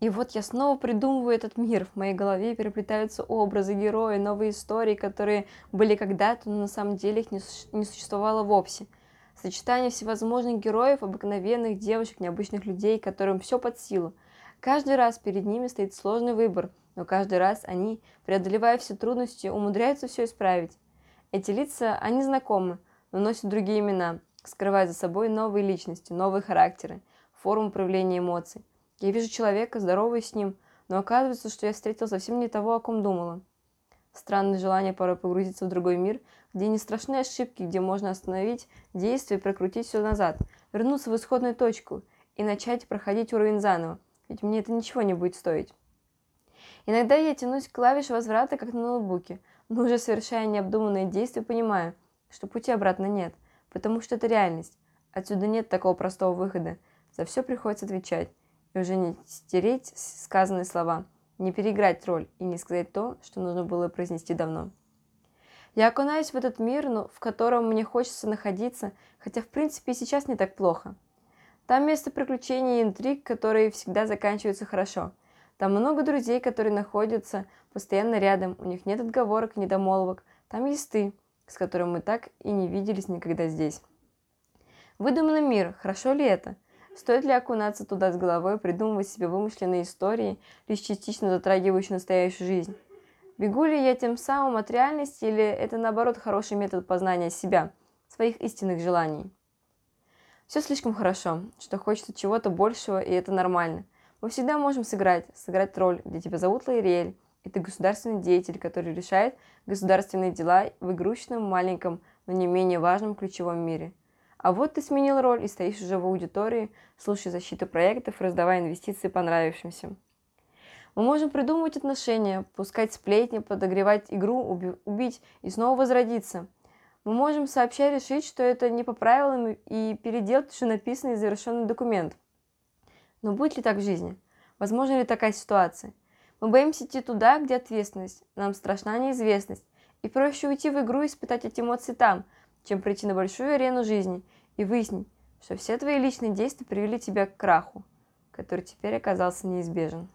И вот я снова придумываю этот мир. В моей голове переплетаются образы, герои, новые истории, которые были когда-то, но на самом деле их не, не существовало вовсе. Сочетание всевозможных героев, обыкновенных девушек, необычных людей, которым все под силу. Каждый раз перед ними стоит сложный выбор, но каждый раз они, преодолевая все трудности, умудряются все исправить. Эти лица, они знакомы, но носят другие имена, скрывая за собой новые личности, новые характеры, форму проявления эмоций. Я вижу человека, здороваюсь с ним, но оказывается, что я встретил совсем не того, о ком думала. Странное желание порой погрузиться в другой мир, где не страшны ошибки, где можно остановить действие прокрутить все назад, вернуться в исходную точку и начать проходить уровень заново, ведь мне это ничего не будет стоить. Иногда я тянусь к клавише возврата, как на ноутбуке, но уже совершая необдуманные действия, понимаю, что пути обратно нет, потому что это реальность. Отсюда нет такого простого выхода. За все приходится отвечать и уже не стереть сказанные слова, не переиграть роль и не сказать то, что нужно было произнести давно. Я окунаюсь в этот мир, но в котором мне хочется находиться, хотя в принципе и сейчас не так плохо. Там место приключений и интриг, которые всегда заканчиваются хорошо. Там много друзей, которые находятся постоянно рядом, у них нет отговорок, недомолвок. Там есть ты, с которым мы так и не виделись никогда здесь. Выдуманный мир, хорошо ли это? Стоит ли окунаться туда с головой, придумывать себе вымышленные истории, лишь частично затрагивающие настоящую жизнь? Бегу ли я тем самым от реальности, или это наоборот хороший метод познания себя, своих истинных желаний? Все слишком хорошо, что хочется чего-то большего, и это нормально. Мы всегда можем сыграть, сыграть роль, где тебя зовут Лаириэль, и ты государственный деятель, который решает государственные дела в игрушечном, маленьком, но не менее важном ключевом мире – а вот ты сменил роль и стоишь уже в аудитории, слушая защиту проектов, раздавая инвестиции понравившимся. Мы можем придумывать отношения, пускать сплетни, подогревать игру, уби- убить и снова возродиться. Мы можем сообща решить, что это не по правилам и переделать уже написанный и завершенный документ. Но будет ли так в жизни? Возможно ли такая ситуация? Мы боимся идти туда, где ответственность, нам страшна неизвестность, и проще уйти в игру и испытать эти эмоции там – чем прийти на большую арену жизни и выяснить, что все твои личные действия привели тебя к краху, который теперь оказался неизбежен.